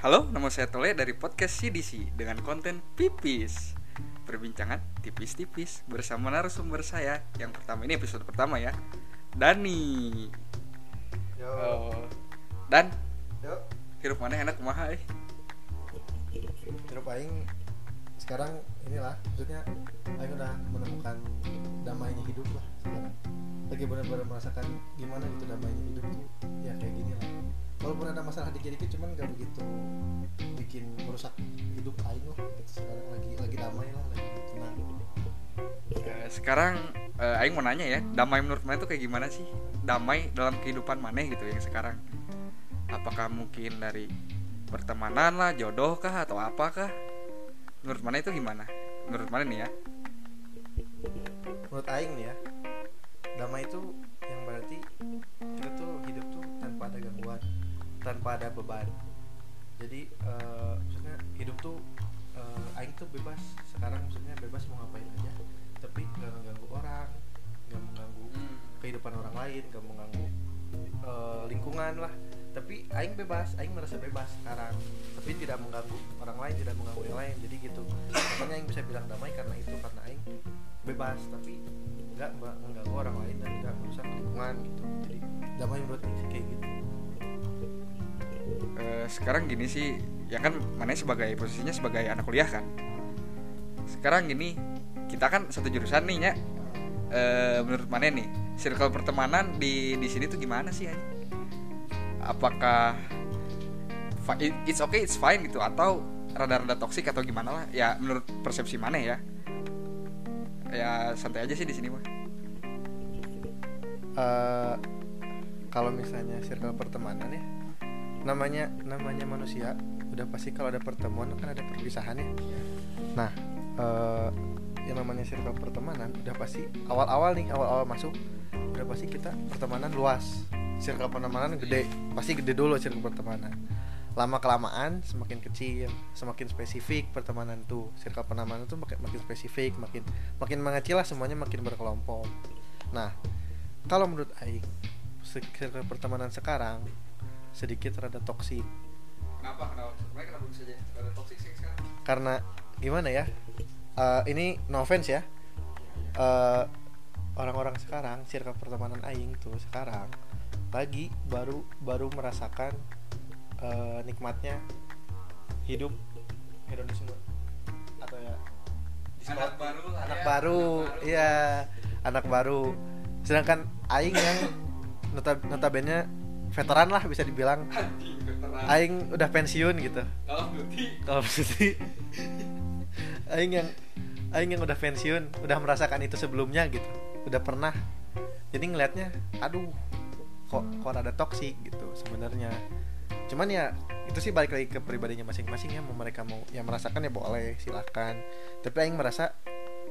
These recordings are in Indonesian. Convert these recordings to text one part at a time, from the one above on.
Halo, nama saya Tole dari podcast CDC dengan konten Pipis Perbincangan tipis-tipis bersama narasumber saya Yang pertama ini episode pertama ya Dani Yo. Oh. Dan Yo. hirup mana enak kumaha eh Hirup aing sekarang inilah maksudnya aing udah menemukan damainya hidup lah sekarang. Lagi benar-benar merasakan gimana gitu damainya hidup tuh ya kayak gini lah. Walaupun ada masalah dikit-dikit cuman gak begitu bikin merusak hidup aing lah gitu sekarang lagi lagi damai lah lagi tenang. Eh, Sekarang eh, Aing mau nanya ya Damai menurut mana itu kayak gimana sih? Damai dalam kehidupan mana gitu yang sekarang Apakah mungkin dari pertemanan lah, jodoh kah atau apakah? Menurut mana itu gimana? Menurut mana nih ya? Menurut aing nih ya damai itu yang berarti kita tuh hidup tuh tanpa ada gangguan, tanpa ada beban. Jadi eh, maksudnya hidup tuh eh, aing tuh bebas. Sekarang maksudnya bebas mau ngapain aja. Tapi nggak mengganggu orang nggak mengganggu kehidupan orang lain nggak mengganggu eh, lingkungan lah. Tapi aing bebas aing merasa bebas sekarang. Tapi tidak mengganggu orang lain tidak mengganggu yang lain. Jadi gitu. Makanya aing bisa bilang damai karena itu karena aing bebas. Tapi nggak mengganggu orang lain dan nggak merusak lingkungan gitu. Jadi damai menurut aing sih kayak gitu Eh, sekarang gini sih ya kan mana sebagai posisinya sebagai anak kuliah kan. Sekarang gini kita kan satu jurusan nih ya Eh, menurut mana nih circle pertemanan di di sini tuh gimana sih Ani? apakah it's okay it's fine gitu atau rada-rada toksik atau gimana lah? Ya menurut persepsi mana ya. Ya santai aja sih di sini mah. Eh, kalau misalnya circle pertemanan ya namanya namanya manusia udah pasti kalau ada pertemuan kan ada perpisahan ya. Nah eh, yang namanya circle pertemanan udah pasti awal-awal nih awal-awal masuk udah pasti kita pertemanan luas. Circle pertemanan gede pasti gede dulu circle pertemanan. Lama kelamaan semakin kecil semakin spesifik pertemanan tuh. Circle pertemanan tuh makin, makin spesifik makin makin mengecil lah semuanya makin berkelompok. Nah kalau menurut Aing circle pertemanan sekarang sedikit rada toksik. Kenapa? Kenapa? Sebenarnya kenapa bisa jadi rada toksik sih sekarang? Karena gimana ya? Eh, ini no offense ya. Eh, orang-orang sekarang circle pertemanan Aing tuh sekarang lagi baru baru merasakan eh, nikmatnya hidup hedonisme atau ya anak baru anak ya, baru anak baru. iya anak baru. Sedangkan aing yang nota notabene veteran lah bisa dibilang. Aing udah pensiun gitu. Call of Duty. Kalau berarti aing yang aing yang udah pensiun udah merasakan itu sebelumnya gitu. Udah pernah. Jadi ngelihatnya aduh kok kok ada toksik gitu sebenarnya. Cuman ya itu sih balik lagi ke pribadinya masing-masing ya. Mau mereka mau yang merasakan ya boleh silahkan tapi aing merasa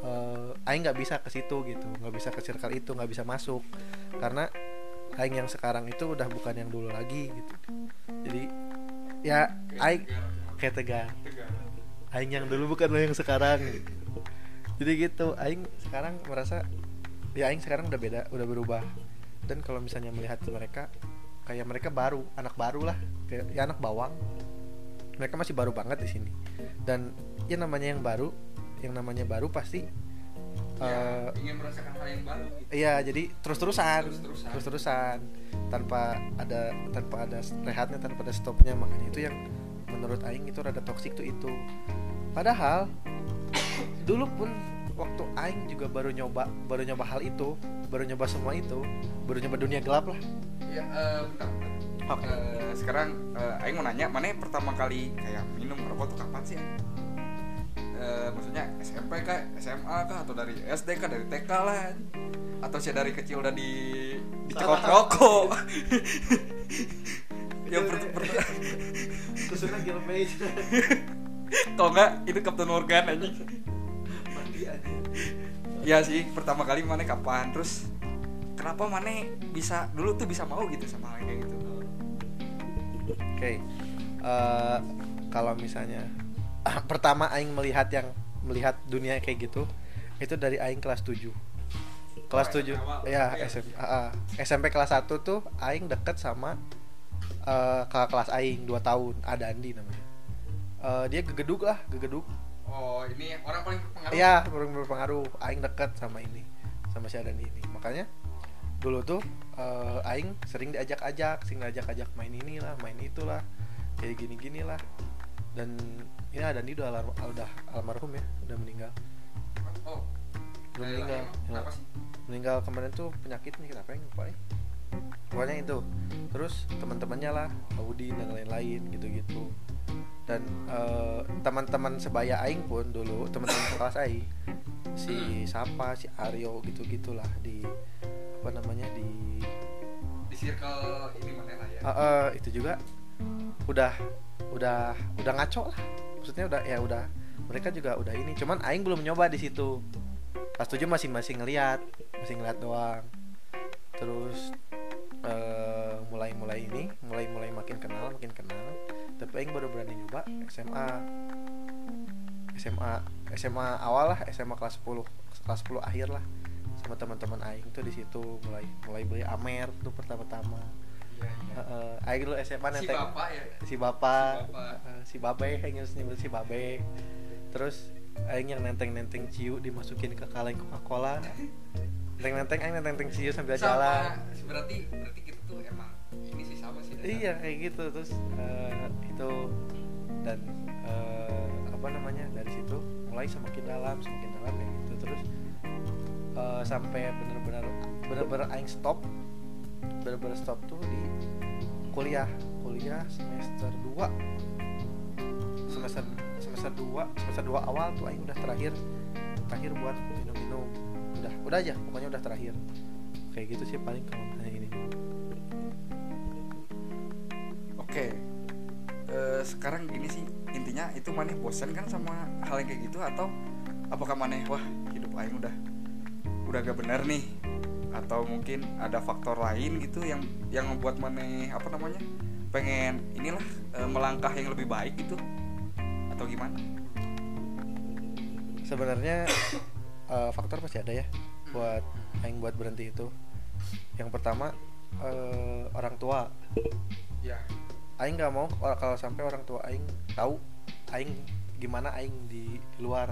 eh, aing nggak bisa ke situ gitu. Nggak bisa ke circle itu nggak bisa masuk. Karena aing yang sekarang itu udah bukan yang dulu lagi gitu. Jadi ya aing kayak Tegar. aing yang dulu bukan lo yang sekarang jadi gitu aing sekarang merasa ya aing sekarang udah beda udah berubah. Dan kalau misalnya melihat mereka kayak mereka baru anak baru lah. Kayak ya anak bawang. Mereka masih baru banget di sini. Dan ya namanya yang baru yang namanya baru pasti Ya, eh, ingin merasakan hal yang baru gitu. Iya, jadi terus-terusan, Terus-terusan. terus-terusan, tanpa ada tanpa ada rehatnya, tanpa ada stopnya. Makanya itu yang menurut Aing itu rada toksik tuh itu. Padahal dulu pun waktu Aing juga baru nyoba, baru nyoba hal itu, baru nyoba semua itu, baru nyoba dunia gelap lah. Ya, eh, bentar, bentar. Oke. Eh, sekarang eh, Aing mau nanya, mana yang pertama kali kayak minum rokok tuh kapan sih? Eh, maksudnya SMP kah, SMA kah, atau dari SD kah, dari TK lah, atau sih dari kecil udah di dicekok rokok? yang per, per- Terusnya Gilbert tau nggak itu Captain Morgan aja. mati aja. Ya sih, pertama kali mana kapan? Terus kenapa mana bisa dulu tuh bisa mau gitu sama hal kayak gitu? Oke, eh, kalau misalnya pertama Aing melihat yang melihat dunia kayak gitu, itu dari Aing kelas 7 Kelas Oh, 7 awal. ya. SMP, ah. SMP kelas 1 tuh Aing deket sama eh, kakak kelas aing 2 tahun ada Andi namanya Eh, dia gegeduk lah gegeduk oh ini orang paling berpengaruh Iya, ber- berpengaruh. Aing deket sama ini, sama si Adani ini. Makanya dulu tuh eh, Aing sering diajak-ajak, sering diajak-ajak main inilah, main itulah, kayak gini-gini lah. Dan ini Adani udah alar- udah almarhum ya, udah meninggal. oh Udah meninggal. Ya. Meninggal kemarin tuh penyakit nih kenapa yang lupa ya? Pokoknya itu. Terus teman-temannya lah, Audi dan lain-lain gitu-gitu. Dan eh, teman-teman sebaya Aing pun dulu, teman-teman kelas Aing, si Sapa, si Aryo gitu-gitulah di apa namanya di di circle ini mana lah ya Eh, eh, itu juga udah udah udah ngaco lah. Maksudnya udah ya udah mereka juga udah ini. Cuman aing belum nyoba di situ. Pas tujuh masih masih ngeliat masih ngeliat doang. Terus eh, mulai mulai ini mulai mulai makin kenal makin kenal. Tapi aing baru berani nyoba SMA SMA SMA awal lah SMA kelas 10 kelas 10 akhir lah. Sama teman-teman aing tuh di situ mulai mulai beli Amer tuh pertama-tama aing dulu SMA si nenteng. bapak ya? Si bapak. Si bapak. Heeh, si babe harus nyebut si babe. Terus aing yang nenteng-nenteng ciu dimasukin ke kaleng Coca-Cola. Nenteng-nenteng aing nenteng-nenteng ciu sambil jalan. sama berarti berarti kita tuh emang ini sih sama sih iya kayak gitu. Terus eh, itu dan eh, apa namanya dari situ mulai semakin dalam semakin dalam kayak gitu. Terus eh, sampai bener-bener bener-bener aing stop bener-bener stop tuh di kuliah. Kuliah semester 2 semester semester 2 semester 2 awal tuh aing udah terakhir terakhir buat minum-minum. Udah udah aja pokoknya udah terakhir. Kayak gitu sih paling kalau ini. Oke. Eh, sekarang gini sih intinya itu maneh bosan kan sama hal yang kayak gitu atau apakah maneh wah hidup aing udah udah gak bener nih atau mungkin ada faktor lain gitu yang yang membuat maneh apa namanya pengen inilah eh, melangkah yang lebih baik gitu atau gimana? sebenarnya eh, faktor pasti ada ya buat aing buat berhenti itu yang pertama eh, orang tua Ya. aing nggak mau kalau sampai orang tua aing tahu aing gimana aing di luar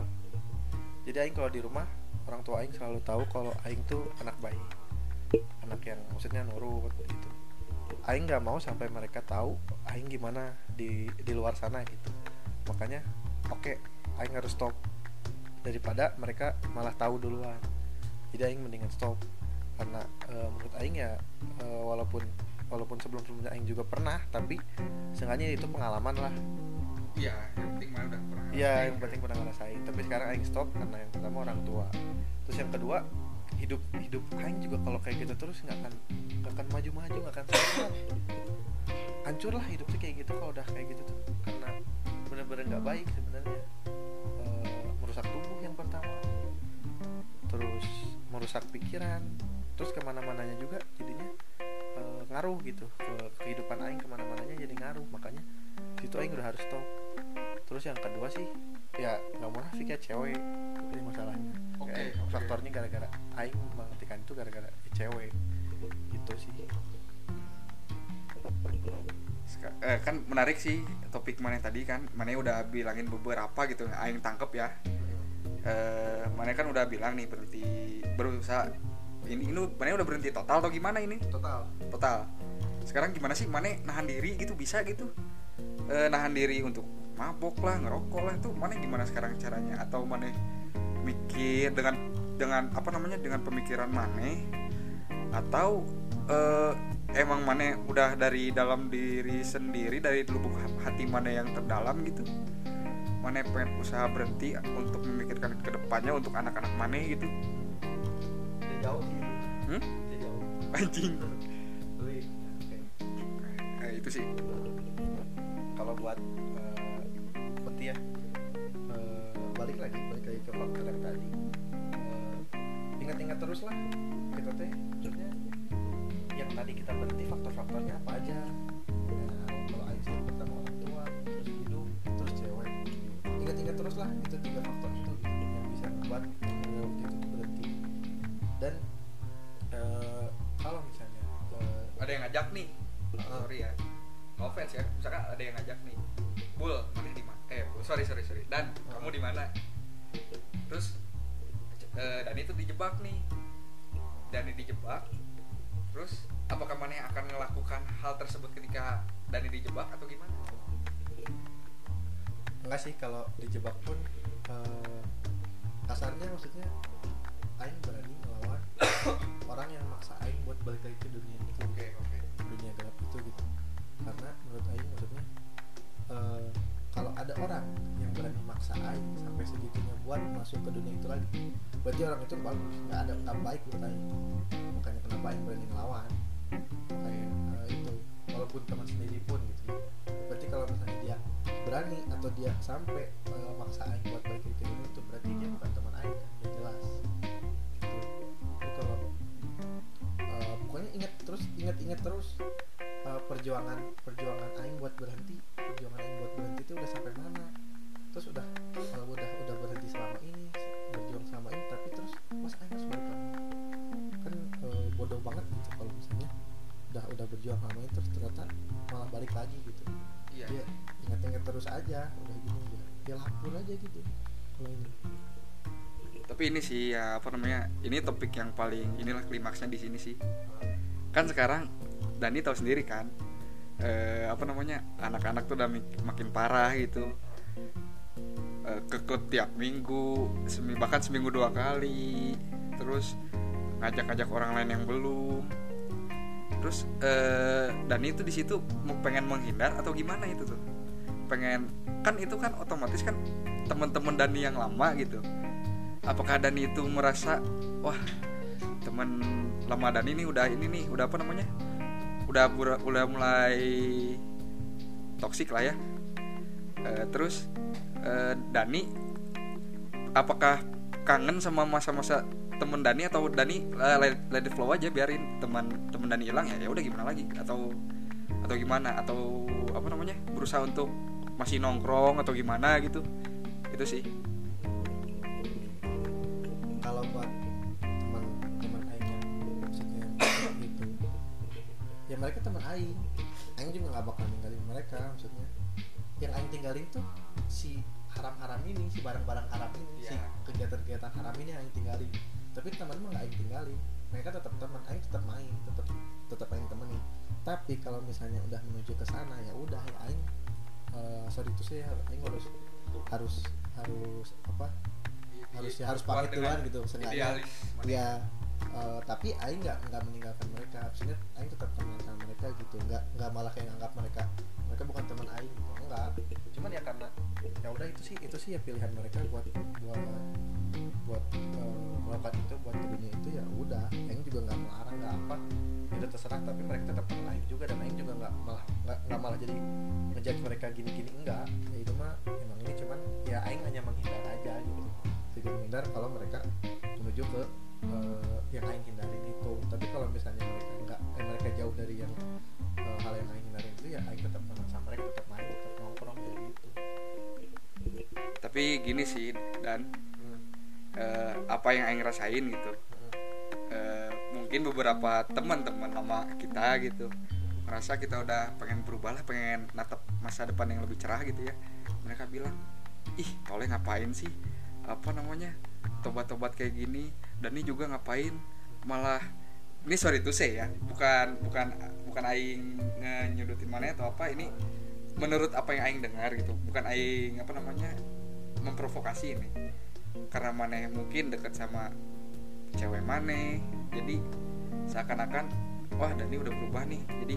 jadi aing kalau di rumah orang tua aing selalu tahu kalau aing tuh anak baik. Anak yang maksudnya nurut gitu. Aing nggak mau sampai mereka tahu aing gimana di di luar sana gitu. Makanya oke aing harus stop. Daripada mereka malah tahu duluan. Jadi aing mendingan stop. Karena eh, menurut aing ya eh, walaupun walaupun sebelum sebelumnya aing juga pernah tapi seenggaknya itu pengalaman lah Iya, yang penting mana udah pernah. Iya, yang penting pernah ngerasain. Tapi sekarang aing stop karena yang pertama orang tua. Terus yang kedua, hidup hidup aing juga kalau kayak gitu terus nggak akan nggak akan maju-maju, nggak akan sehat. Hancur lah hidupnya kayak gitu kalau udah kayak gitu tuh. Karena bener-bener nggak baik sebenarnya. Eh, merusak tubuh yang pertama. Terus merusak pikiran. Terus ke mana-mananya juga jadinya eh, ngaruh gitu ke kehidupan aing ke mana-mananya jadi ngaruh makanya situ aing udah harus stop terus yang kedua sih ya nggak munafik ya cewek ini masalahnya. Oke, Kayak oke. faktornya gara-gara aing menghentikan itu gara-gara cewek gitu sih. Seka- eh, kan menarik sih topik mana tadi kan mana udah bilangin beberapa gitu aing tangkep ya. Eh mana kan udah bilang nih berhenti berusaha ini ini mana udah berhenti total atau gimana ini? Total. Total. Sekarang gimana sih? Mana nahan diri gitu bisa gitu? Eh, nahan diri untuk mabok lah ngerokok lah. Itu mana gimana sekarang caranya? Atau mana mikir dengan dengan apa namanya dengan pemikiran mana? Atau eh, emang mana udah dari dalam diri sendiri dari lubuk hati mana yang terdalam gitu? Mana pengen usaha berhenti untuk memikirkan ke depannya untuk anak-anak mana gitu? Jauh sih. Hmm? jauh anjing. Oke. Eh, itu sih. Kalau buat eh, balik lagi balik lagi ke faktor yang tadi. Eh, ingat-ingat terus lah kita teh maksudnya yang tadi kita berhenti faktor-faktornya apa aja. Nah, kalau Aing sih pertama orang tua terus hidup terus cewek. Ingat-ingat terus lah itu tiga faktor itu yang bisa membuat waktu itu berhenti. Dan eh, kalau misalnya eh, ada yang ngajak nih. Sorry ya. No offense ya misalkan ada yang ngajak nih sorry sorry sorry. Dan Oh. kamu di mana? Terus eh, Dani itu dijebak nih. Dani dijebak. Terus apakah mana yang akan melakukan hal tersebut ketika Dani dijebak atau gimana? Enggak sih kalau dijebak pun eh, kasarnya maksudnya Aing berani melawan orang yang maksa Aing buat balik lagi ke dunia itu. Oke oke. Dunia gelap itu gitu. Karena menurut Aing maksudnya eh, kalau ada orang yang berani maksa Aing sampai segitunya buat masuk ke dunia itu lagi berarti orang itu bagus. Nggak ada nggak baik menurut Aing makanya kenapa Aing berani ngelawan kayak eh, itu walaupun teman sendiri pun gitu ya. berarti kalau misalnya dia berani atau dia sampai eh, maksa Aing buat balik ke dunia itu berarti dia bukan teman Aing kan? Jelas. Gitu. Jadi kalau eh, pokoknya ingat terus ingat-ingat terus eh, perjuangan perjuangan Aing buat berhenti lagi gitu. Iya. Ya ingat-ingat terus aja udah gini ya ya lapor aja gitu. Kalau ini. Tapi ini sih ya apa namanya ini topik yang paling inilah klimaksnya di sini sih. Kan sekarang Dani tahu sendiri kan eh, apa namanya anak-anak tuh udah makin parah gitu. Eh, ke klub tiap minggu bahkan seminggu dua kali. Terus ngajak-ngajak orang lain yang belum terus eh, Dani itu di situ pengen menghindar atau gimana itu tuh? Pengen kan itu kan otomatis kan teman-teman Dani yang lama gitu. Apakah Dani itu merasa wah teman lama Dani ini udah ini nih udah apa namanya? Udah udah mulai toksik lah ya. Eh, terus eh, Dani apakah kangen sama masa-masa temen Dani atau Dani eh, let, it flow aja biarin teman temen Dani hilang ya ya udah gimana lagi? Atau atau gimana? Atau apa namanya? Berusaha untuk masih nongkrong atau gimana gitu. Itu sih. Kalau buat teman-teman Aing yang maksudnya gitu ya mereka teman Aing. Aing juga nggak bakal ninggalin mereka maksudnya. Yang Aing tinggalin tuh si haram-haram ini si barang-barang haram ini si Iya. kegiatan-kegiatan haram ini yang Aing tinggalin tapi teman mah nggak Aing tinggalin. Mereka tetap teman Aing tetap main tetap tetap Aing temenin. Tapi kalau misalnya udah menuju ke sana ya udah ya Aing eh, sorry itu sih Aing harus harus harus apa? Harus ya harus pamit duluan gitu idealis. Ya eh, tapi Aing nggak nggak meninggalkan mereka. Maksudnya Aing tetap teman sama mereka gitu. Nggak nggak malah kayak nganggap mereka mereka bukan teman Aing gitu. Enggak. Cuman ya karena ya udah itu sih itu sih ya pilihan mereka buat buat buat eh, melakukan itu buat dunia itu ya udah. Aing juga nggak melarang nggak apa. Ya udah terserah tapi mereka tetap teman Aing juga dan Aing juga nggak malah nggak malah jadi ngejudge mereka gini-gini enggak. Ya itu mah emang ini cuman ya Aing hanya menghindar aja gitu. Sedikit menghindar kalau mereka menuju ke eh, yang Aing hindarin itu. Tapi kalau misalnya mereka enggak eh, mereka jauh dari yang eh, hal yang Aing hindarin itu ya Aing tetap teman sama mereka tetap main tetap nongkrong ya gitu. Tapi gini sih dan. Hmm. eh, apa yang Aing rasain gitu. Hmm. Mungkin beberapa teman-teman lama kita gitu merasa kita udah pengen berubah lah pengen natap masa depan yang lebih cerah gitu ya. Mereka bilang ih toleh ngapain sih apa namanya tobat-tobat kayak gini dan ini juga ngapain malah ini sorry tuh saya ya bukan bukan bukan aing nyudutin mana atau apa ini menurut apa yang aing dengar gitu bukan aing apa namanya memprovokasi ini. Karena mana mungkin deket sama cewek mana jadi seakan-akan wah Dani udah berubah nih jadi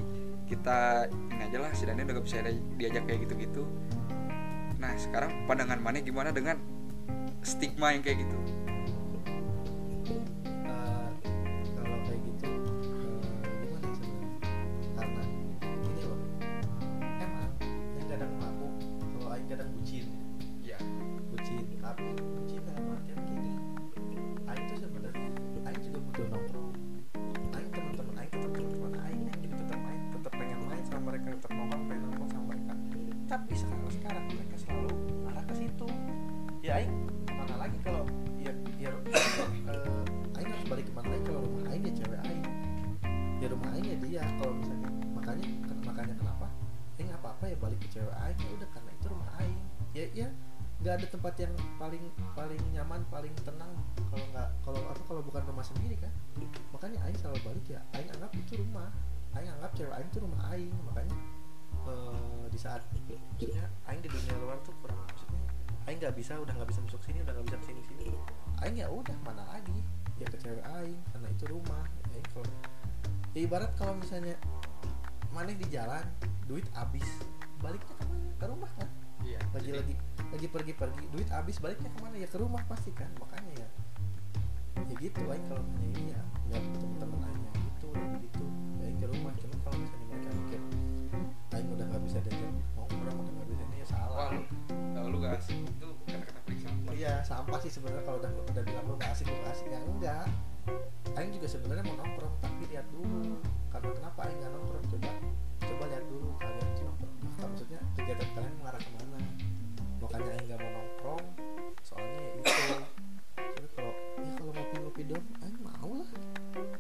kita ini aja lah si Dani udah gak bisa di- diajak kayak gitu-gitu. Nah sekarang pandangan mana gimana dengan stigma yang kayak gitu? Kalau kayak gimana sebenarnya karena gini loh emang Aing kadang ngaku kalau Aing kadang bucin. Ya bucin tapi bucin dalam artian gini. Aing tuh sebenarnya Aing juga butuh nongkrong. Aing teman-teman Aing tetap teman-teman Aing Aing juga tetap main tetap pengen main sama mereka tetap nongkrong pengen nongkrong sama mereka. Tapi sekarang sekarang mereka selalu arah ke situ. Ya Aing balik ke cewek aing ya udah karena itu rumah aing. Ya ya nggak ada tempat yang paling paling nyaman paling tenang kalau nggak kalau apa kalau bukan rumah sendiri kan. Makanya aing selalu balik ya aing anggap itu rumah. Aing anggap cewek aing itu rumah aing makanya eh, di saat maksudnya aing di dunia luar tuh kurang maksudnya aing nggak bisa udah nggak bisa masuk sini udah nggak bisa ke sini sini aing ya udah mana lagi? Ya ke cewek aing karena itu rumah. Aing kalau ya ibarat kalau misalnya maneh di jalan duit habis baliknya ke mana ke rumah kan iya lagi lagi lagi pergi pergi. Duit habis baliknya ke mana ya ke rumah pasti kan? Makanya ya. Ya gitu aing kalau nanya ini ya nggak teman-teman aing yang gitu. Lebih gitu. Ya ke rumah. Cuma kalau misalnya mereka mikir aing udah nggak bisa diajak nongkrong udah nggak bisa ini ya salah. Wah lu eh, lu gak asik? Itu kata-kata paling sampah iya sampah sih sebenarnya kalau udah udah bilang lu gak asik lu gak asik. Ya enggak. Aing juga sebenarnya mau nongkrong tapi lihat dulu. Karena kenapa Aing nggak nongkrong? Coba coba lihat dulu kalian kegiatan kalian mengarah ke mana? Makanya Aing nggak mau nongkrong soalnya ya itu. Tapi kalau ya kalau ngopi ngopi doang Aing mau lah.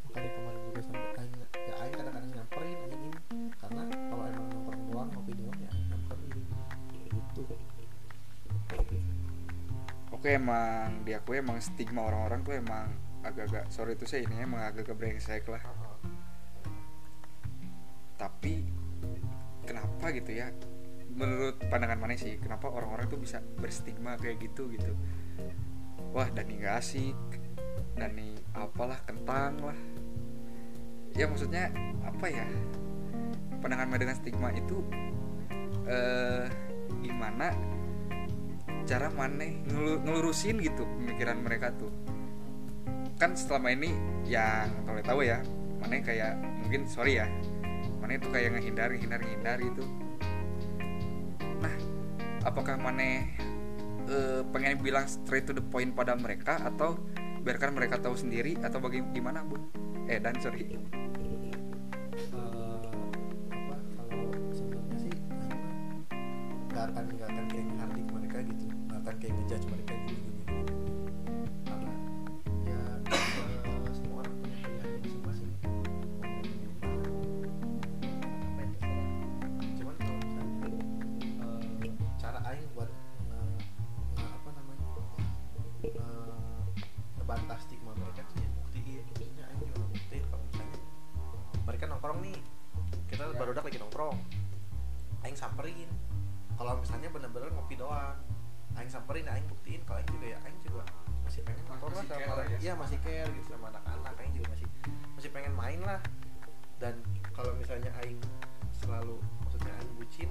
Makanya kemarin juga sampai Aing ya Aing kadang-kadang nyamperin Aing ini. Karena kalau emang nongkrong doang ngopi doang ya Aing nyamperin. Gitu. Oke emang diakui emang stigma orang-orang tuh emang agak-agak sorry itu saya ini emang agak-agak brengsek lah mana sih kenapa orang-orang tuh bisa berstigma kayak gitu gitu. Wah Dani gak asik Dani apalah kentang lah. Ya maksudnya apa ya pandangan mana dengan stigma itu eh gimana cara ngelu- ngelurusin gitu pemikiran mereka tuh. Kan selama ini yang kalau tahu ya maneh kayak mungkin sorry ya maneh itu kayak ngehindar ngehindar ngehindar gitu apakah maneh eh, pengen bilang straight to the point pada mereka atau biarkan mereka tahu sendiri atau bagaimana bu? Eh dan sorry. Eh, kalau sebenarnya sih nggak akan nggak akan kayak ngehardik mereka gitu nggak akan kayak ngejudge mereka Aing buat nge, nge- apa namanya eh, ngebantah stigma mereka tuh ya buktiin. Maksudnya Aing juga buktiin kalau misalnya mereka nongkrong nih kita Ya. baru lagi nongkrong. Aing samperin. Kalau misalnya bener-bener ngopi doang aing samperin aing buktiin kalau aing juga ya aing juga masih pengen nongkrong lah sama orang. ya. iya masih care gitu sama anak-anak aing juga masih masih pengen main lah. Dan kalau misalnya aing selalu maksudnya aing bucin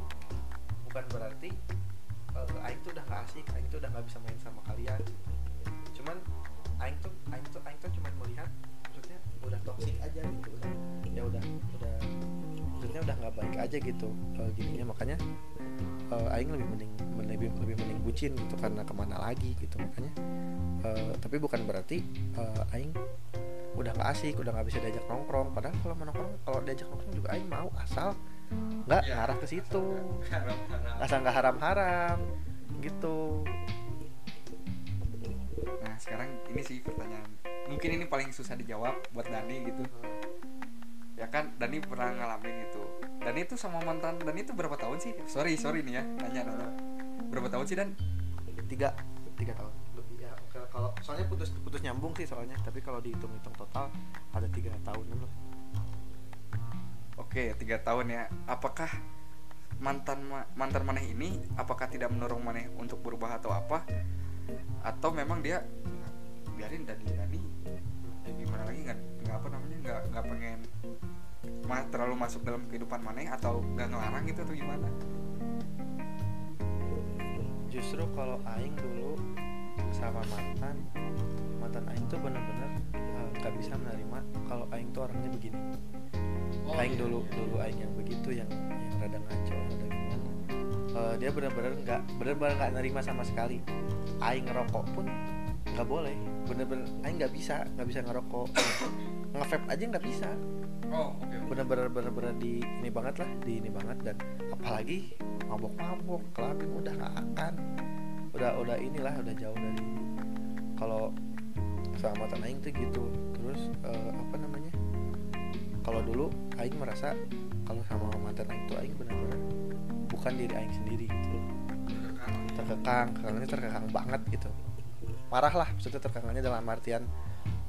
bukan berarti aing tuh udah gak asik aing tuh udah gak bisa main sama kalian. Cuman aing tuh aing tuh aing tuh cuman melihat maksudnya udah toxic aja gitu udah ya udah udah maksudnya udah nggak baik aja gitu eh, gininya. Makanya eh, aing lebih mending lebih lebih mending bucin gitu karena ke mana lagi gitu makanya. Eh, tapi bukan berarti eh, aing udah nggak asik udah nggak bisa diajak nongkrong. Padahal kalau mau nongkrong kalau diajak nongkrong juga aing mau asal nggak Ya, ngarah ke situ. Asal nggak haram-haram gitu. Nah sekarang ini sih pertanyaan. Mungkin ini paling susah dijawab buat Dani gitu. Ya kan Dani pernah ngalamin itu. Dani itu sama mantan Dani itu berapa tahun sih? Sorry sorry nih ya nanya nanya Berapa tahun sih Dan? tiga tiga tahun. Lebih ya kalau- kalau soalnya putus putus nyambung sih soalnya tapi kalau dihitung-hitung total ada tiga tahunan lah. Oke tiga tahun ya. Apakah mantan ma- mantan maneh ini apakah tidak mendorong maneh untuk berubah atau apa? Atau memang dia biarin Dani Dani ya gimana lagi nggak nggak apa namanya nggak nggak pengen ma- terlalu masuk dalam kehidupan maneh atau nggak ngelarang gitu atau gimana? Justru kalau aing dulu sama mantan mantan aing tuh bener-bener eh, nggak bisa menerima kalau aing tuh orangnya begini. Aing dulu dulu aing yang begitu yang yang rada ngaco rada gimana. Eh, dia bener-bener nggak bener-bener nggak nerima sama sekali. Aing ngerokok pun nggak boleh. Bener-bener aing nggak bisa nggak bisa ngerokok. Ngevape aja nggak bisa. Oh oke bener-bener bener-bener di ini banget lah di ini banget. Dan apalagi mabok-mabok kelabing udah nggak akan. Udah udah inilah udah jauh dari kalau sama mantan aing tuh gitu. Terus eh, apa namanya? Kalau dulu aing merasa kalau sama mantan aing tuh aing bener-bener bukan diri aing sendiri gitu. Terkekang kekangnya terkekang banget gitu. Marah lah maksudnya terkekangnya dalam artian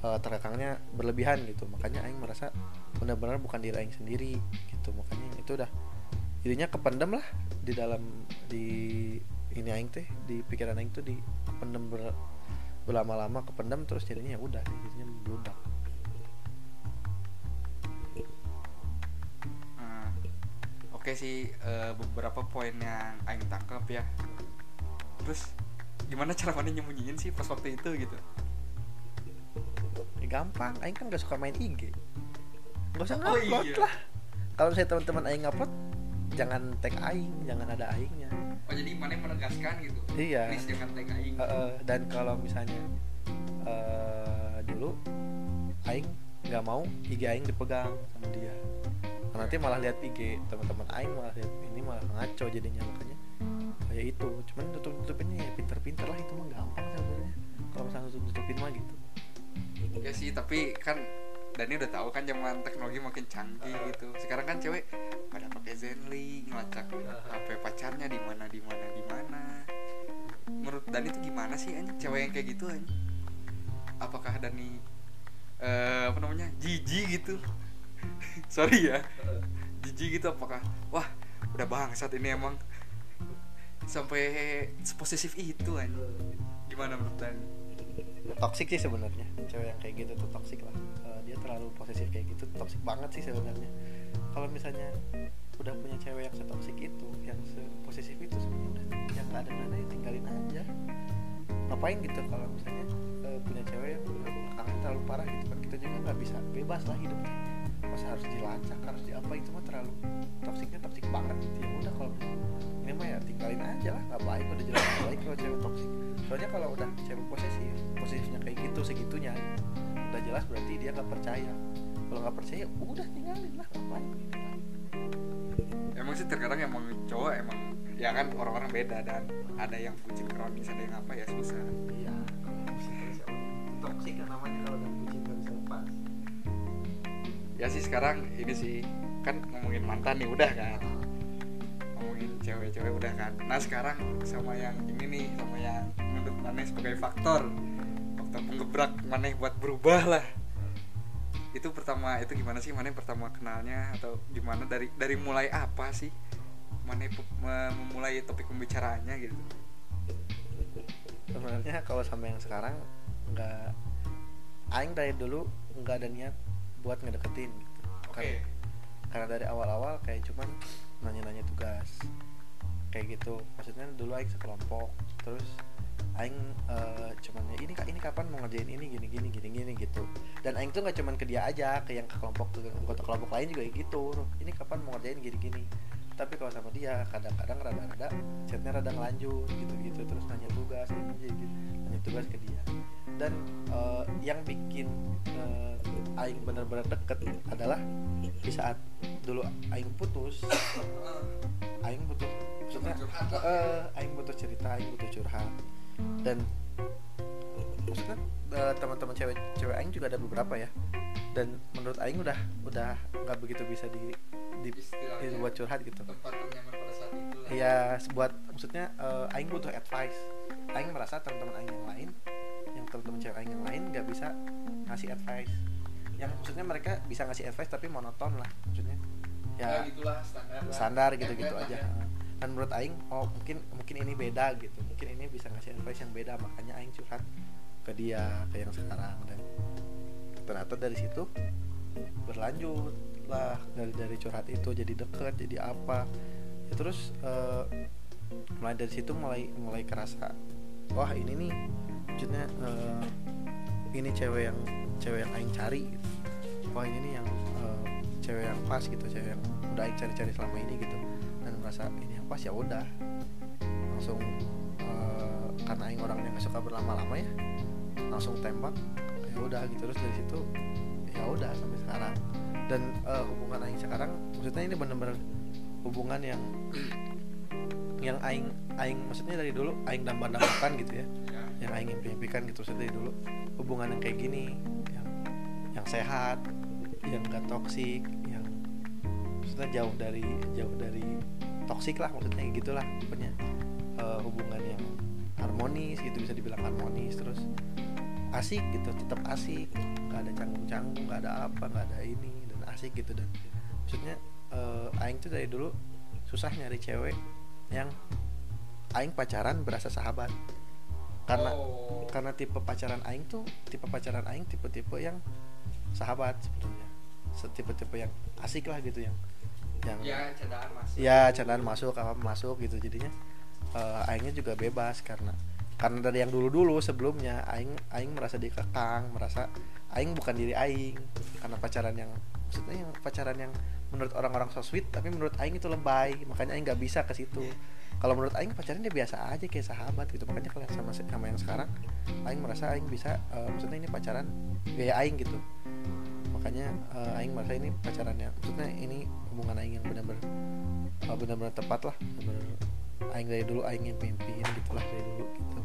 uh, terkekangnya berlebihan gitu. Makanya aing merasa benar-benar bukan diri aing sendiri gitu. Makanya itu udah dirinya kependem lah di dalam di ini aing teh di pikiran aing tuh di pendem ber, berlama-lama kependem terus jadinya ya udah jadinya membludak Hmm, Oke sih eh, beberapa poin yang Aing tangkap ya. Terus gimana cara mana nyembunyiin sih pas waktu itu gitu? ya, gampang aing kan gak suka main IG gak usah Oh, ngupload iya. lah kalau misalnya teman-teman aing ngupload jangan tag aing jangan ada aingnya Oh jadi mana menegaskan gitu? Iya. Please jangan Aing. Eh, eh, dan kalau misalnya eh, dulu aing nggak mau IG aing dipegang sama dia Nah, nanti malah lihat IG teman-teman aing malah lihat ini malah ngaco jadinya makanya kayak itu cuman tutup tutupinnya ya pinter-pinter lah itu mah gampang sebenarnya kalau misalnya tutup tutupin mah gitu Ya sih tapi kan Dani udah tahu kan zaman teknologi makin canggih gitu. Sekarang kan cewek pada pakai Zenly, ngelacak HP pacarnya di mana di mana di mana. Menurut Dani itu gimana sih anjing cewek yang kayak gitu anjing? Apakah Dani eh apa namanya? jijik gitu? Sorry ya. Jijik gitu apakah wah udah bangsat ini emang sampai seposesif itu anjing. Gimana menurut Dani? Toxic sih sebenarnya. Cewek yang kayak gitu tuh toxic lah. Eh, dia terlalu posesif kayak gitu toxic banget sih sebenarnya. Kalau misalnya udah punya cewek yang setoxic itu yang seposesif itu sebenarnya yang nggak ada nada tinggalin aja. Ngapain gitu kalau misalnya eh, punya cewek yang kangen terlalu parah gitu kan kita juga nggak bisa bebas lah hidupnya masa harus dilacak harus di apa itu mah terlalu toksiknya toksik banget gitu ya. Udah kalau ini mah ya tinggalin aja lah nggak baik udah jelas nggak baik kalau cewek toksik soalnya kalau udah cewek posesif posesifnya kayak gitu segitunya udah jelas berarti dia nggak percaya. Kalau nggak percaya udah tinggalin lah ngapain? Emang sih terkadang emang cowok emang ya kan orang-orang beda dan ada yang bucin kronis ada yang apa ya susah. Iya kalau toksik kan namanya kalau ya sih sekarang ini sih kan ngomongin mantan nih udah kan. Ngomongin cewek-cewek udah kan. Nah sekarang sama yang ini nih sama yang menurut Maneh sebagai faktor. Faktor penggebrak Maneh buat berubah lah. Itu pertama itu gimana sih Maneh pertama kenalnya? Atau gimana dari dari mulai apa sih Maneh memulai topik pembicaraannya gitu? Sebenarnya kalau sama yang sekarang nggak aing dari dulu nggak ada niat buat ngedeketin. Gitu. Karena- karena dari awal-awal kayak cuman nanya-nanya tugas. Kayak gitu. Maksudnya dulu aing sekelompok. Terus aing eh, cuman ya ini kak ini kapan mau ngerjain ini? Gini gini gini gini gitu. Dan aing tuh nggak cuman ke dia aja ke yang ke kelompok tuh anggota kelompok lain juga kayak gitu. Ini kapan mau ngerjain? Gini gini tapi kalau sama dia kadang-kadang rada-rada chatnya rada ngelanjut gitu-gitu. Terus nanya tugas ini gitu. Nanya tugas ke dia. Dan eh, yang bikin eh, aing bener-bener deket adalah di saat dulu aing putus aing butuh maksudnya eh, aing butuh cerita aing butuh curhat. Dan maksudnya eh, teman-teman cewek cewek aing juga ada beberapa ya. Dan menurut aing udah udah nggak begitu bisa di di, Istilahnya. di buat curhat gitu tempat ternyaman pada saat itu lah. Iya, buat maksudnya eh, aing butuh advice. Aing merasa teman-teman aing yang lain, yang teman-teman cewek aing yang lain nggak bisa ngasih advice. Yang maksudnya mereka bisa ngasih advice tapi monoton lah maksudnya. ya Ya gitulah standar gitu-gitu aja. ya. Dan menurut aing, oh mungkin mungkin ini beda gitu. Mungkin ini bisa ngasih advice yang beda, makanya aing curhat ke dia ke yang sekarang dan ternyata dari situ berlanjut lah dari dari curhat itu jadi deket jadi apa. Ya terus eh, mulai dari situ mulai mulai kerasa wah ini nih maksudnya eh, ini cewek yang cewek yang aing cari gitu. wah ini nih yang eh, cewek yang pas gitu cewek yang udah aing cari-cari selama ini gitu. Dan merasa ini yang pas ya udah. Langsung eh, karena aing orangnya nggak suka berlama-lama ya langsung tembak ya udah gitu. Terus dari situ ya udah sampai sekarang dan eh, hubungan aing sekarang maksudnya ini bener-bener hubungan yang yang aing aing maksudnya dari dulu aing dambakan gitu ya. Ya. yang aing impi-impikan gitu maksudnya dari dulu hubungan yang kayak gini yang yang sehat yang gak toksik yang maksudnya jauh dari jauh dari toksik lah maksudnya gitulah punya uh, hubungan yang harmonis gitu bisa dibilang harmonis terus asik gitu tetap asik nggak ada canggung-canggung nggak ada apa nggak ada ini asik gitu dan. Maksudnya uh, aing tuh dari dulu susah nyari cewek yang aing pacaran berasa sahabat. Karena Oh. karena tipe pacaran aing tuh tipe pacaran aing tipe-tipe yang sahabat sebenarnya. Tipe-tipe yang asik lah gitu yang yang ya candaan mas ya candaan masuk apa masuk gitu. Jadinya eh, aingnya juga bebas karena karena dari yang dulu-dulu sebelumnya aing aing merasa dikekang merasa aing bukan diri aing. Karena pacaran yang maksudnya yang pacaran yang menurut orang-orang so sweet tapi menurut aing itu lebay. Makanya aing nggak bisa ke situ. Kalau menurut aing pacaran dia biasa aja kayak sahabat gitu. Makanya kalau sama sama yang sekarang aing merasa aing bisa eh, maksudnya ini pacaran gaya aing gitu. Makanya eh, aing merasa ini pacaran yang maksudnya ini hubungan aing yang benar-benar eh, benar-benar tepat lah. Benar aing dari dulu aing yang mimpiin gitulah dari dulu gitu.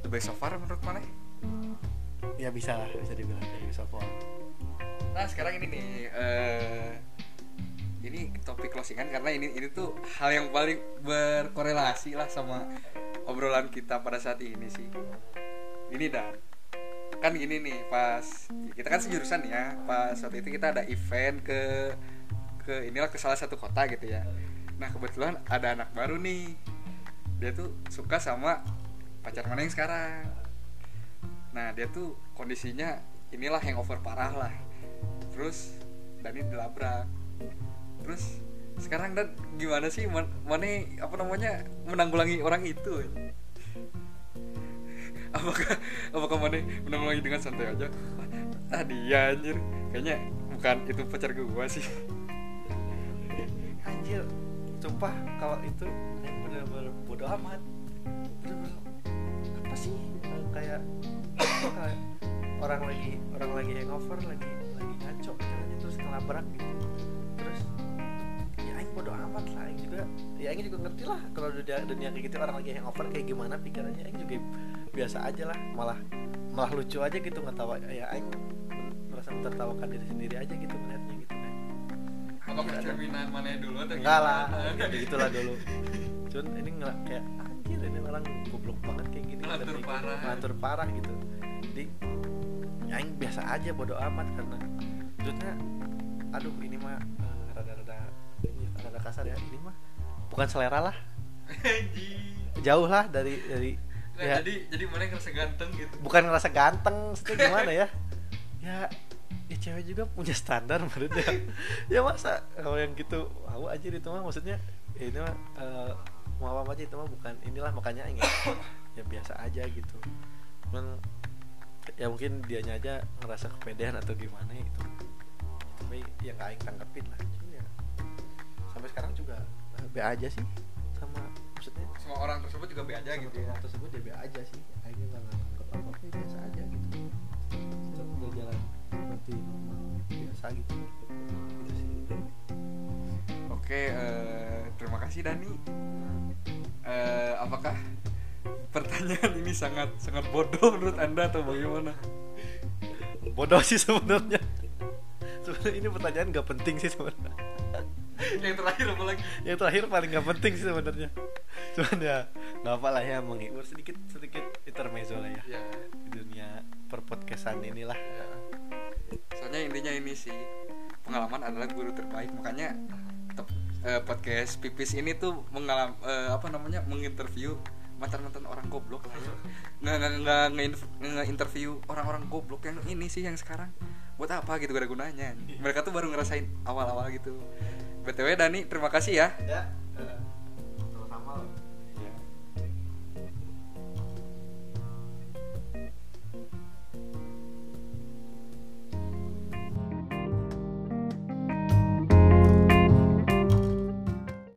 The best so far menurut mana ya bisa lah bisa dibilang dari bisa Paul. Nah sekarang ini nih eh ini topik closingan karena ini ini tuh hal yang paling berkorelasi lah sama obrolan kita pada saat ini sih. Ini dan kan gini nih pas kita kan sejurusan ya pas waktu itu kita ada event ke ke inilah ke salah satu kota gitu ya. Nah kebetulan ada anak baru nih. Dia tuh suka sama pacar mana yang sekarang. Nah dia tuh kondisinya inilah hangover parah lah terus Dani dilabrak. Terus sekarang dan gimana sih? Man- mana apa namanya menanggulangi orang itu? Apakah apakah mana menanggulangi dengan santai aja? Ah dia anjir. Kayaknya bukan itu pacar gua sih. Anjir sumpah kalau itu bener-bener bodo amat. Bener-bener apa sih? Kayak orang lagi orang lagi hangover lagi lagi ngelabrak gitu. Terus ya aing bodo amat lah aing juga ya aing juga ngerti lah kalau dunia dunia kayak gitu orang lagi hangover kayak gimana pikirannya aing juga biasa aja lah malah malah lucu aja gitu ngetawa ya aing merasa mentertawakan diri sendiri aja gitu melihatnya gitu kan apakah cerminan mana dulu atau enggak lah kayak gitulah dulu. Cuman ini nggak kayak anjir ini orang goblok banget kayak gini. Tapi- parah. ngelantur parah gitu. Jadi ya yang biasa aja bodo amat karena maksudnya aduh ini mah eh, rada-rada ini rada kasar ya. Ini mah bukan selera lah. Jauh lah dari dari Nah, ya. jadi jadi mana ngerasa ganteng gitu? Bukan ngerasa ganteng itu gimana ya? Ya ya cewek juga punya standar menurutnya ya masa kalau yang gitu mau aja itu mah maksudnya ya ini mah eh, mau apa aja itu mah bukan inilah makanya aing ya, ya biasa aja gitu. Cuman ya mungkin dianya aja ngerasa kepedean atau gimana gitu tapi ya nggak aing tanggepin lah. Cuman ya sampai sekarang juga eh, be aja sih sama maksudnya semua orang tersebut juga be aja sama gitu. ya teman tersebut ya be aja sih. Akhirnya nggak nganggap apa apa biasa aja gitu. Tetap berjalan seperti normal biasa gitu. Gitu sih. Oke eh, terima kasih Dani. Eh, apakah pertanyaan ini sangat sangat bodoh menurut anda atau bagaimana? Bodoh sih sebenarnya ini pertanyaan nggak penting sih sebenarnya. Yang terakhir apa lagi? Yang terakhir paling nggak penting sih sebenarnya. Cuman ya nggak apa lah ya menghibur sedikit sedikit intermezzo lah ya. Ya, di dunia perpodcastan inilah. Ya. soalnya intinya ini sih pengalaman adalah guru terbaik. Makanya tep- eh, podcast pipis ini tuh mengalam eh, apa namanya menginterview mantan mantan orang goblok lah ya. nggak nggak nggak orang-orang goblok yang ini sih yang sekarang buat apa? gitu gak ada gunanya. Mereka tuh baru ngerasain awal-awal gitu. Btw Dani terima kasih ya. Ya sama-sama